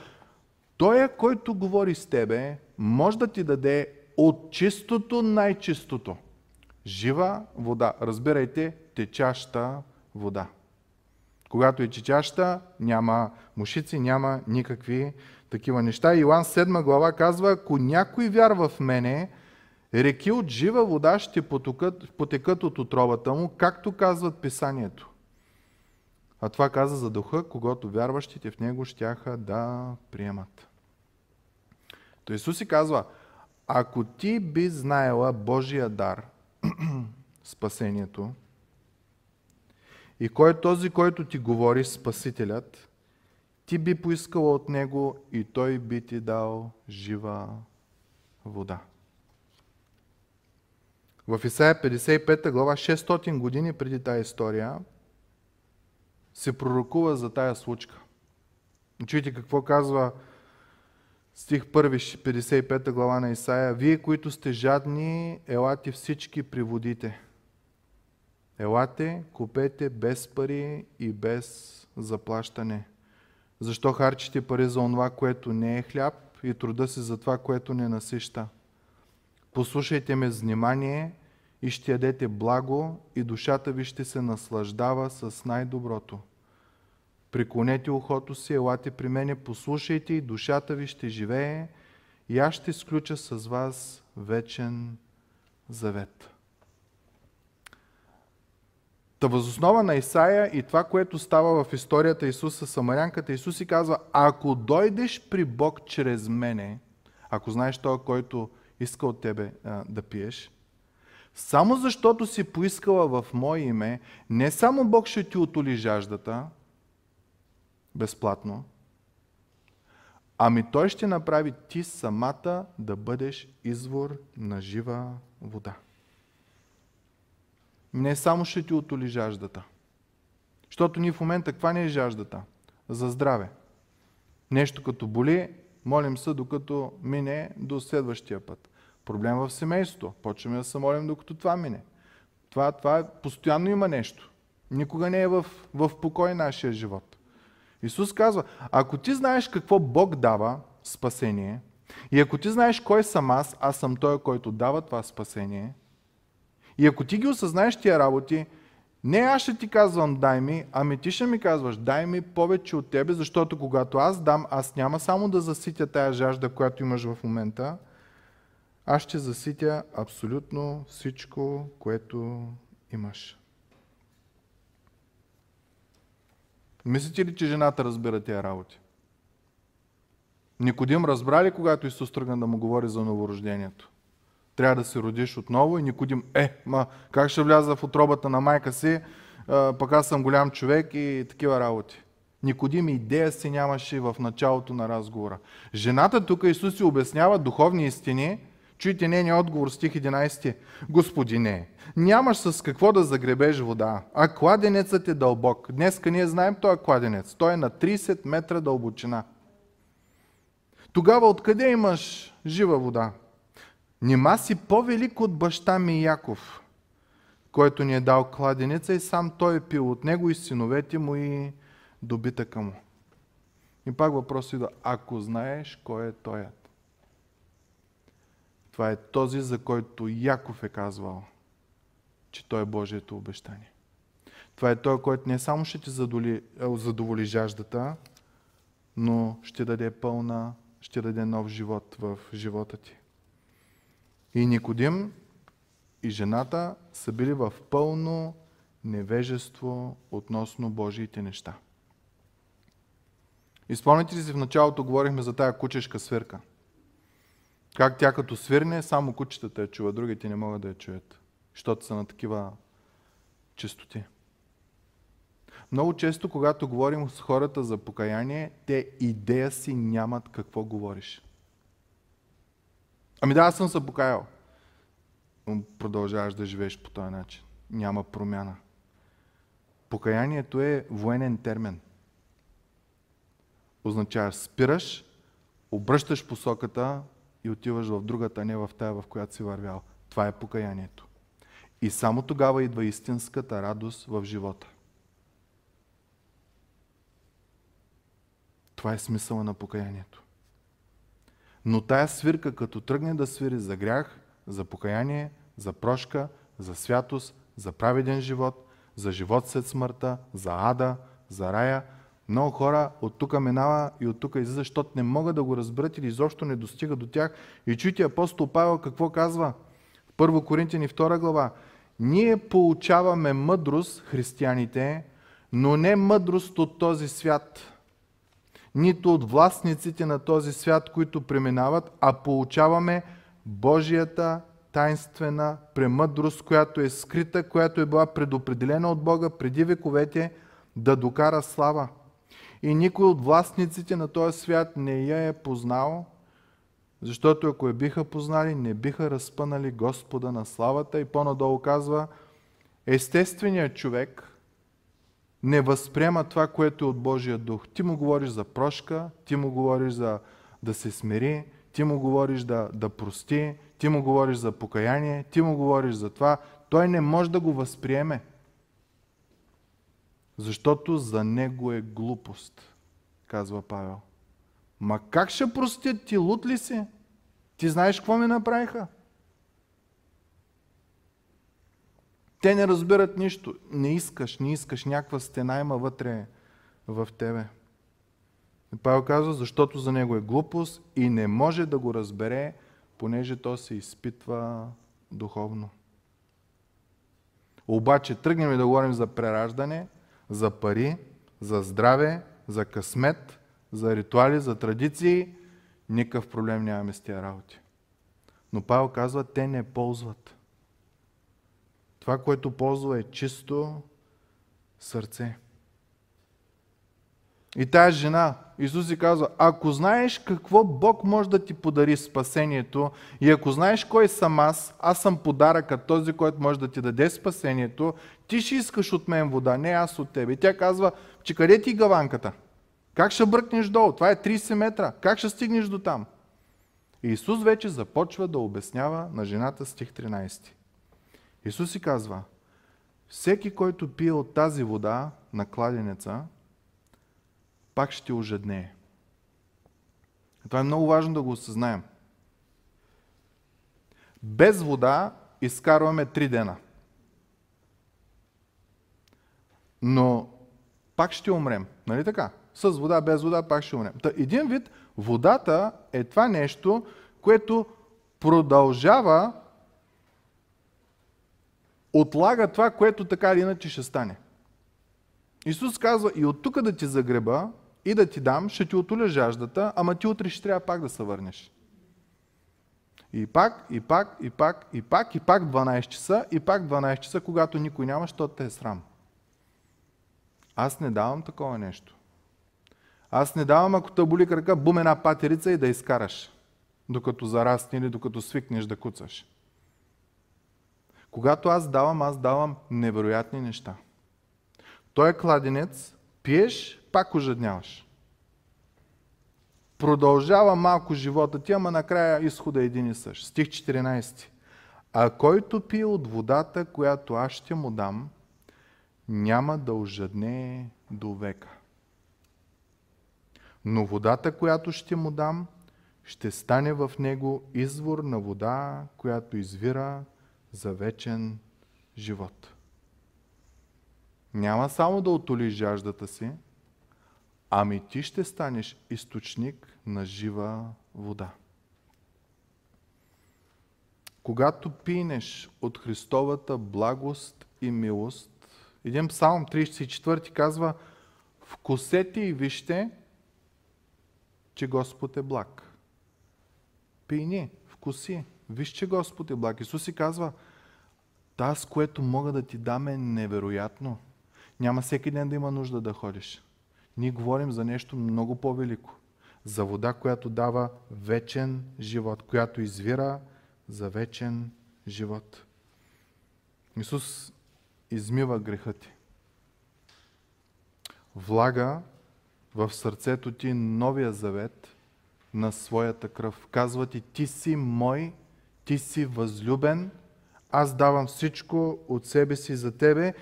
той, който говори с тебе, може да ти даде от чистото най-чистото. Жива вода. Разбирайте, течаща вода. Когато е течаща, няма мушици, няма никакви такива неща. Иоанн 7 глава казва, ако някой вярва в мене, реки от жива вода ще потекат, потекат от отробата му, както казват писанието. А това каза за духа, когато вярващите в него щяха да приемат. То Исус си казва, ако ти би знаела Божия дар, спасението, и кой е този, който ти говори, Спасителят, ти би поискала от него и той би ти дал жива вода. В Исаия 55 глава, 600 години преди тази история, се пророкува за тая случка. Чуйте какво казва стих 1, 55 глава на Исаия. Вие, които сте жадни, елате всички при водите. Елате, купете без пари и без заплащане. Защо харчите пари за онова, което не е хляб и труда си за това, което не насища? Послушайте ме с внимание и ще ядете благо и душата ви ще се наслаждава с най-доброто. Приклонете ухото си, елате при мене, послушайте и душата ви ще живее и аз ще сключа с вас вечен завет. Та възоснова на Исаия и това, което става в историята Исус с Самарянката, Исус си казва, ако дойдеш при Бог чрез мене, ако знаеш това, който иска от тебе а, да пиеш, само защото си поискала в Мое име, не само Бог ще ти отоли жаждата, безплатно, ами той ще направи ти самата да бъдеш извор на жива вода. Не само ще ти отоли жаждата. Защото ние в момента, каква не е жаждата? За здраве. Нещо като боли, молим се докато мине до следващия път. Проблем в семейството. Почваме да се молим докато това мине. Това, това е, постоянно има нещо. Никога не е в, в покой нашия живот. Исус казва, ако ти знаеш какво Бог дава спасение, и ако ти знаеш кой съм аз, аз съм той, който дава това спасение, и ако ти ги осъзнаеш тия работи, не аз ще ти казвам дай ми, ами ти ще ми казваш дай ми повече от тебе, защото когато аз дам, аз няма само да заситя тая жажда, която имаш в момента, аз ще заситя абсолютно всичко, което имаш. Мислите ли, че жената разбира тия работи? Никодим разбра ли, когато Исус тръгна да му говори за новорождението? Трябва да се родиш отново и Никодим, е, ма, как ще вляза в отробата на майка си, пък аз съм голям човек и такива работи. Никодим идея си нямаше в началото на разговора. Жената тук Исус си обяснява духовни истини, Чуйте нейния отговор, стих 11. Господине, нямаш с какво да загребеш вода, а кладенецът е дълбок. Днеска ние знаем този кладенец. Той е на 30 метра дълбочина. Тогава откъде имаш жива вода? Нима си по-велик от баща ми Яков, който ни е дал кладенеца и сам той е пил от него и синовете му и добитъка му. И пак въпрос идва, ако знаеш кой е тоят. Това е този, за който Яков е казвал, че той е Божието обещание. Това е той, който не само ще ти задоволи, е, задоволи жаждата, но ще даде пълна, ще даде нов живот в живота ти. И Никодим и жената са били в пълно невежество относно Божиите неща. Изпомните ли си в началото говорихме за тая кучешка свирка – как тя като свирне, само кучетата я чува, другите не могат да я чуят, защото са на такива чистоти. Много често, когато говорим с хората за покаяние, те идея си нямат какво говориш. Ами да, аз съм се покаял. Продължаваш да живееш по този начин. Няма промяна. Покаянието е военен термин. Означава спираш, обръщаш посоката, и отиваш в другата, не в тая, в която си вървял. Това е покаянието. И само тогава идва истинската радост в живота. Това е смисъла на покаянието. Но тая свирка, като тръгне да свири за грях, за покаяние, за прошка, за святост, за праведен живот, за живот след смъртта, за ада, за рая, много хора от тук минава и от тук излиза, защото не могат да го разберат или изобщо не достига до тях. И чуйте апостол Павел какво казва в 1 Коринтияни 2 глава. Ние получаваме мъдрост, християните, но не мъдрост от този свят, нито от властниците на този свят, които преминават, а получаваме Божията тайнствена премъдрост, която е скрита, която е била предопределена от Бога преди вековете да докара слава и никой от властниците на този свят не я е познал, защото ако я биха познали, не биха разпънали Господа на славата. И по-надолу казва, естественият човек не възприема това, което е от Божия дух. Ти му говориш за прошка, ти му говориш за да се смири, ти му говориш да, да прости, ти му говориш за покаяние, ти му говориш за това. Той не може да го възприеме. Защото за него е глупост, казва Павел. Ма как ще простят ти, лут ли си? Ти знаеш какво ми направиха? Те не разбират нищо. Не искаш, не искаш, някаква стена има вътре в тебе. И Павел казва, защото за него е глупост и не може да го разбере, понеже то се изпитва духовно. Обаче тръгнем да говорим за прераждане, за пари, за здраве, за късмет, за ритуали, за традиции, никакъв проблем нямаме с тия работи. Но Павел казва, те не ползват. Това, което ползва е чисто сърце. И тая жена, Исус си казва, ако знаеш какво Бог може да ти подари спасението и ако знаеш кой съм аз, аз съм подаръкът, този, който може да ти даде спасението, ти ще искаш от мен вода, не аз от тебе. И тя казва, че къде ти е гаванката? Как ще бръкнеш долу? Това е 30 метра. Как ще стигнеш до там? И Исус вече започва да обяснява на жената стих 13. Исус си казва, всеки, който пие от тази вода на кладенеца, пак ще ожеднее. Това е много важно да го осъзнаем. Без вода изкарваме три дена. Но пак ще умрем. Нали така? С вода, без вода, пак ще умрем. Та, един вид, водата е това нещо, което продължава, отлага това, което така или иначе ще стане. Исус казва, и от тук да ти загреба, и да ти дам, ще ти отоля жаждата, ама ти утре ще трябва пак да се върнеш. И пак, и пак, и пак, и пак, и пак 12 часа, и пак 12 часа, когато никой няма, защото те е срам. Аз не давам такова нещо. Аз не давам, ако те боли крака, бум една патерица и да изкараш, докато зарасне или докато свикнеш да куцаш. Когато аз давам, аз давам невероятни неща. Той е кладенец, пиеш, пак ожедняваш. Продължава малко живота ти, ама накрая изхода е един и същ. Стих 14. А който пие от водата, която аз ще му дам, няма да ожадне до века. Но водата, която ще му дам, ще стане в него извор на вода, която извира за вечен живот. Няма само да отоли жаждата си, ами ти ще станеш източник на жива вода. Когато пинеш от Христовата благост и милост, един псалм 34 казва, вкусете и вижте, че Господ е благ. Пийни, вкуси, виж, че Господ е благ. Исус си казва, таз, което мога да ти дам е невероятно. Няма всеки ден да има нужда да ходиш. Ние говорим за нещо много по-велико. За вода, която дава вечен живот, която извира за вечен живот. Исус измива греха ти. Влага в сърцето ти новия завет на своята кръв. Казва ти, ти си мой, ти си възлюбен, аз давам всичко от себе си за тебе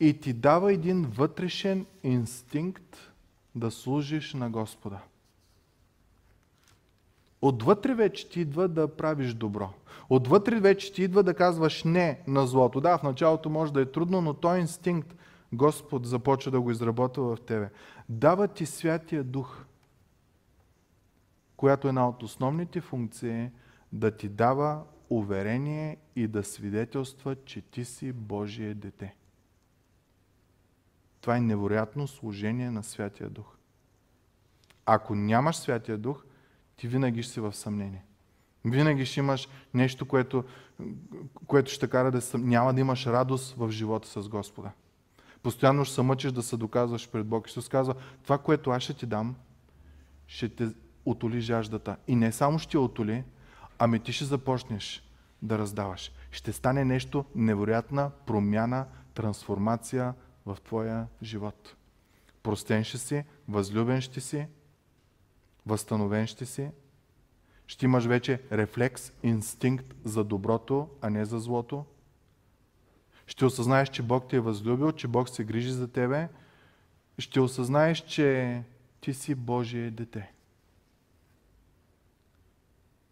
и ти дава един вътрешен инстинкт да служиш на Господа. Отвътре вече ти идва да правиш добро. Отвътре вече ти идва да казваш не на злото. Да, в началото може да е трудно, но той инстинкт Господ започва да го изработва в тебе. Дава ти Святия Дух, която е една от основните функции да ти дава уверение и да свидетелства, че ти си Божие дете. Това е невероятно служение на Святия Дух. Ако нямаш Святия Дух, ти винаги ще си в съмнение. Винаги ще имаш нещо, което, което ще кара да съм, няма да имаш радост в живота с Господа. Постоянно ще се мъчиш да се доказваш пред Бог. Исус казва, това, което аз ще ти дам, ще те отоли жаждата. И не само ще отоли, ами ти ще започнеш да раздаваш. Ще стане нещо невероятна промяна, трансформация в твоя живот. Простен ще си, възлюбен ще си, възстановен ще си, ще имаш вече рефлекс, инстинкт за доброто, а не за злото. Ще осъзнаеш, че Бог те е възлюбил, че Бог се грижи за тебе. Ще осъзнаеш, че ти си Божие дете.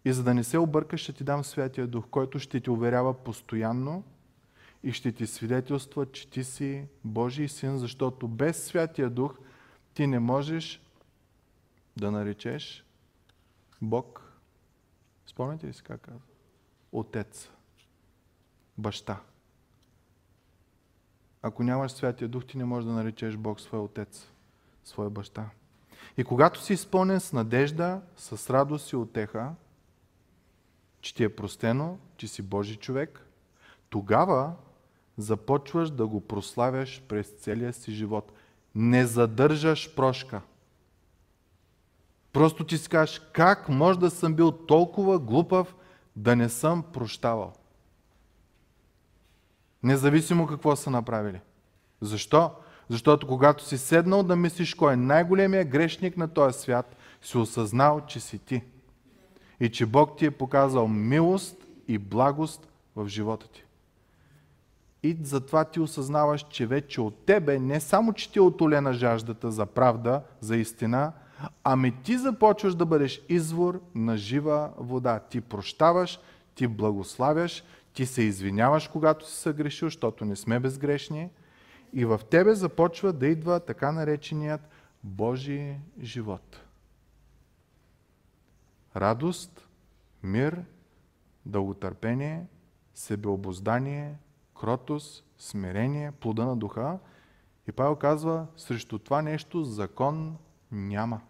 И за да не се объркаш, ще ти дам Святия Дух, който ще ти уверява постоянно и ще ти свидетелства, че ти си Божий син, защото без Святия Дух ти не можеш да наречеш Бог. Спомняте ли си как казва? Отец. Баща. Ако нямаш Святия Дух, ти не можеш да наречеш Бог свой Отец, своя баща. И когато си изпълнен с надежда, с радост и отеха, че ти е простено, че си Божий човек, тогава започваш да го прославяш през целия си живот. Не задържаш прошка. Просто ти си кажеш, как може да съм бил толкова глупав да не съм прощавал? Независимо какво са направили. Защо? Защото когато си седнал да мислиш кой е най-големия грешник на този свят, си осъзнал, че си ти. И че Бог ти е показал милост и благост в живота ти. И затова ти осъзнаваш, че вече от тебе не само, че ти е отолена жаждата за правда, за истина, ами ти започваш да бъдеш извор на жива вода. Ти прощаваш, ти благославяш, ти се извиняваш, когато си съгрешил, защото не сме безгрешни. И в тебе започва да идва така нареченият Божий живот. Радост, мир, дълготърпение, себеобоздание, кротост, смирение, плода на духа. И Павел казва, срещу това нещо закон няма.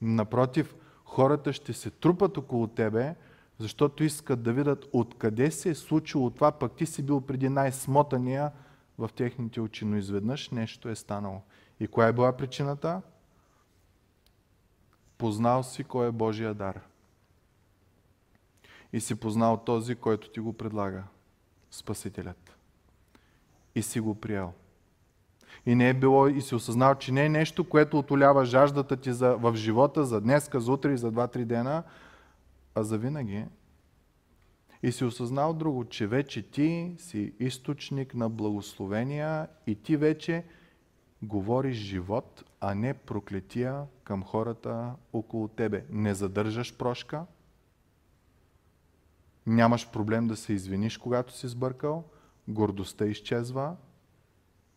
Напротив, хората ще се трупат около тебе, защото искат да видят откъде се е случило това, пък ти си бил преди най-смотания в техните очи, но изведнъж нещо е станало. И коя е била причината? Познал си кой е Божия дар. И си познал този, който ти го предлага. Спасителят. И си го приел. И не е било и си осъзнал, че не е нещо, което отолява жаждата ти за, в живота за днеска, за утре и за два-три дена, а за винаги. И си осъзнал друго, че вече ти си източник на благословения и ти вече говориш живот, а не проклетия към хората около тебе. Не задържаш прошка, нямаш проблем да се извиниш, когато си сбъркал, гордостта изчезва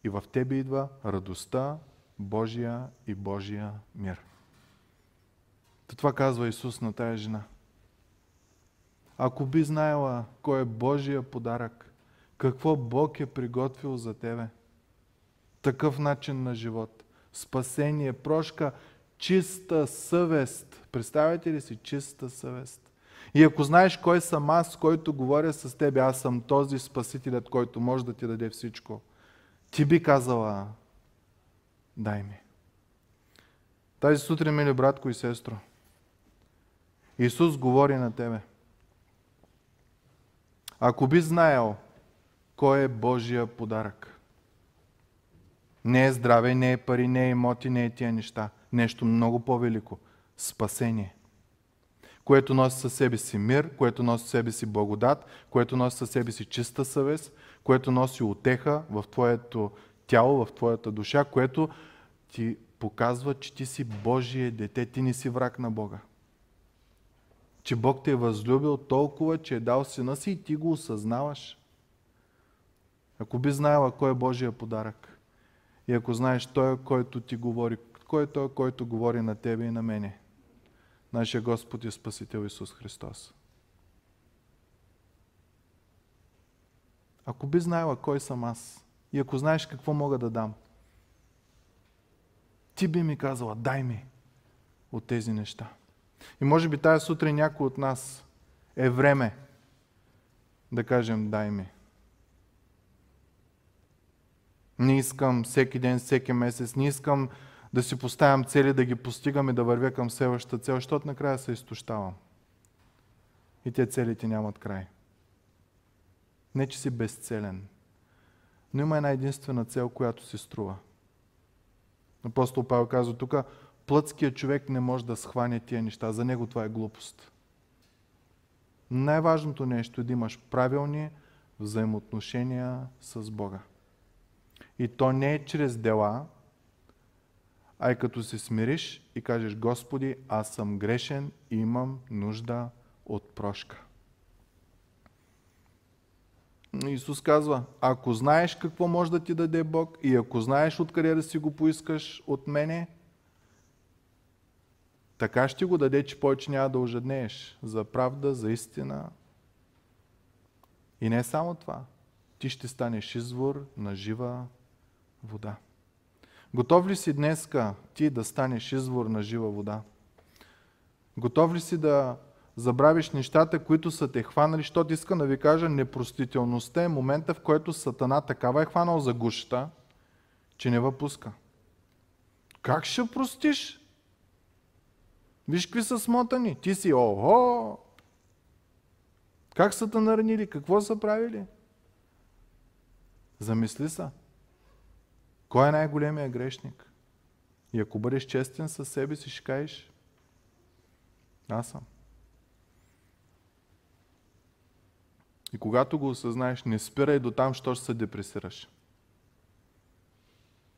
и в тебе идва радостта, Божия и Божия мир. Това казва Исус на тая жена – ако би знаела кой е Божия подарък, какво Бог е приготвил за тебе, такъв начин на живот, спасение, прошка, чиста съвест. Представете ли си чиста съвест? И ако знаеш кой съм аз, който говоря с теб, аз съм този спасителят, който може да ти даде всичко, ти би казала, дай ми. Тази сутрин, мили братко и сестро, Исус говори на тебе – ако би знаел кой е Божия подарък. Не е здраве, не е пари, не е имоти, не е тия неща. Нещо много по-велико. Спасение. Което носи със себе си мир, което носи със себе си благодат, което носи със себе си чиста съвест, което носи отеха в твоето тяло, в твоята душа, което ти показва, че ти си Божие дете, ти не си враг на Бога че Бог те е възлюбил толкова, че е дал сина си и ти го осъзнаваш. Ако би знаела кой е Божия подарък и ако знаеш Той, който ти говори, кой е Той, който говори на тебе и на мене, нашия Господ и Спасител Исус Христос. Ако би знаела кой съм аз и ако знаеш какво мога да дам, ти би ми казала, дай ми от тези неща. И може би тази сутрин някой от нас е време да кажем дай ми. Не искам всеки ден, всеки месец, не искам да си поставям цели, да ги постигам и да вървя към следващата цел, защото накрая се изтощавам. И те целите нямат край. Не, че си безцелен, но има една единствена цел, която си струва. Апостол Павел казва тук, плътският човек не може да схване тия неща. За него това е глупост. Най-важното нещо е да имаш правилни взаимоотношения с Бога. И то не е чрез дела, а и като се смириш и кажеш, Господи, аз съм грешен и имам нужда от прошка. Исус казва, ако знаеш какво може да ти даде Бог и ако знаеш откъде да си го поискаш от мене, така ще го даде, че повече няма да ожеднееш за правда, за истина. И не само това. Ти ще станеш извор на жива вода. Готов ли си днеска ти да станеш извор на жива вода? Готов ли си да забравиш нещата, които са те хванали, защото иска да ви кажа, непростителността е момента, в който Сатана такава е хванал за гушата, че не въпуска. Как ще простиш? Виж какви са смотани. Ти си, ого! Как са те наранили? Какво са правили? Замисли са. Кой е най-големия грешник? И ако бъдеш честен със себе си, ще кажеш, аз съм. И когато го осъзнаеш, не спирай до там, що ще се депресираш.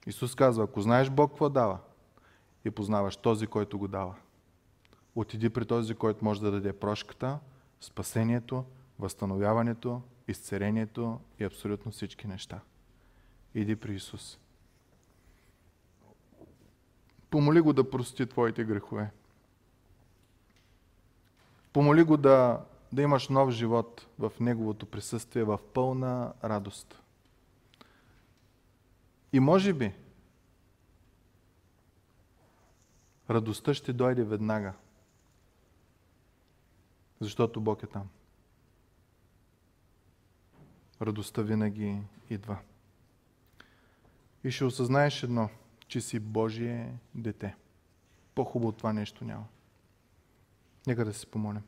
Исус казва, ако знаеш Бог какво дава и познаваш този, който го дава, отиди при този, който може да даде прошката, спасението, възстановяването, изцерението и абсолютно всички неща. Иди при Исус. Помоли го да прости твоите грехове. Помоли го да, да имаш нов живот в Неговото присъствие, в пълна радост. И може би, радостта ще дойде веднага, защото Бог е там. Радостта винаги идва. И ще осъзнаеш едно, че си Божие дете. По-хубаво това нещо няма. Нека да се помолим.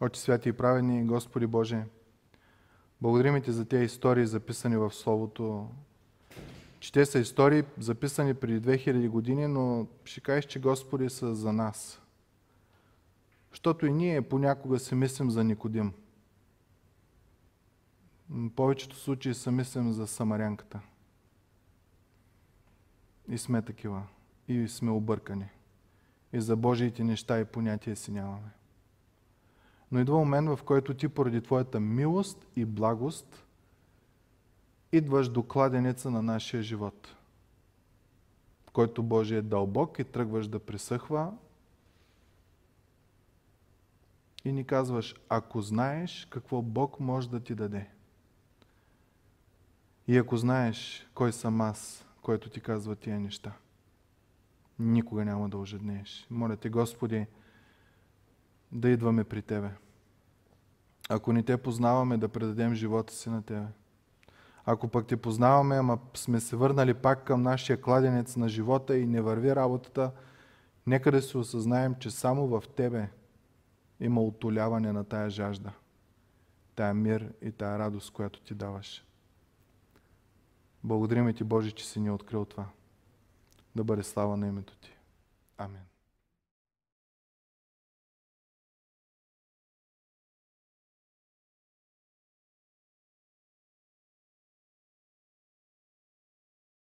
Отче святи и праведни, Господи Боже, благодарим Ти за тези истории, записани в Словото, че те са истории, записани преди 2000 години, но ще кажеш, че Господи са за нас. Защото и ние понякога си мислим за Никодим. В повечето случаи се мислим за самарянката. И сме такива. И сме объркани. И за Божиите неща и понятия си нямаме. Но идва момент, в който ти поради твоята милост и благост идваш до кладенеца на нашия живот, в който Божий е дълбок и тръгваш да присъхва и ни казваш, ако знаеш какво Бог може да ти даде. И ако знаеш кой съм аз, който ти казва тия неща, никога няма да ожеднееш. Моля те, Господи, да идваме при Тебе. Ако не Те познаваме, да предадем живота си на Тебе. Ако пък Те познаваме, ама сме се върнали пак към нашия кладенец на живота и не върви работата, нека да се осъзнаем, че само в Тебе има отоляване на тая жажда, тая мир и тая радост, която Ти даваш. Благодарим Ти, Боже, че си ни открил това. Да бъде слава на името Ти. Амин.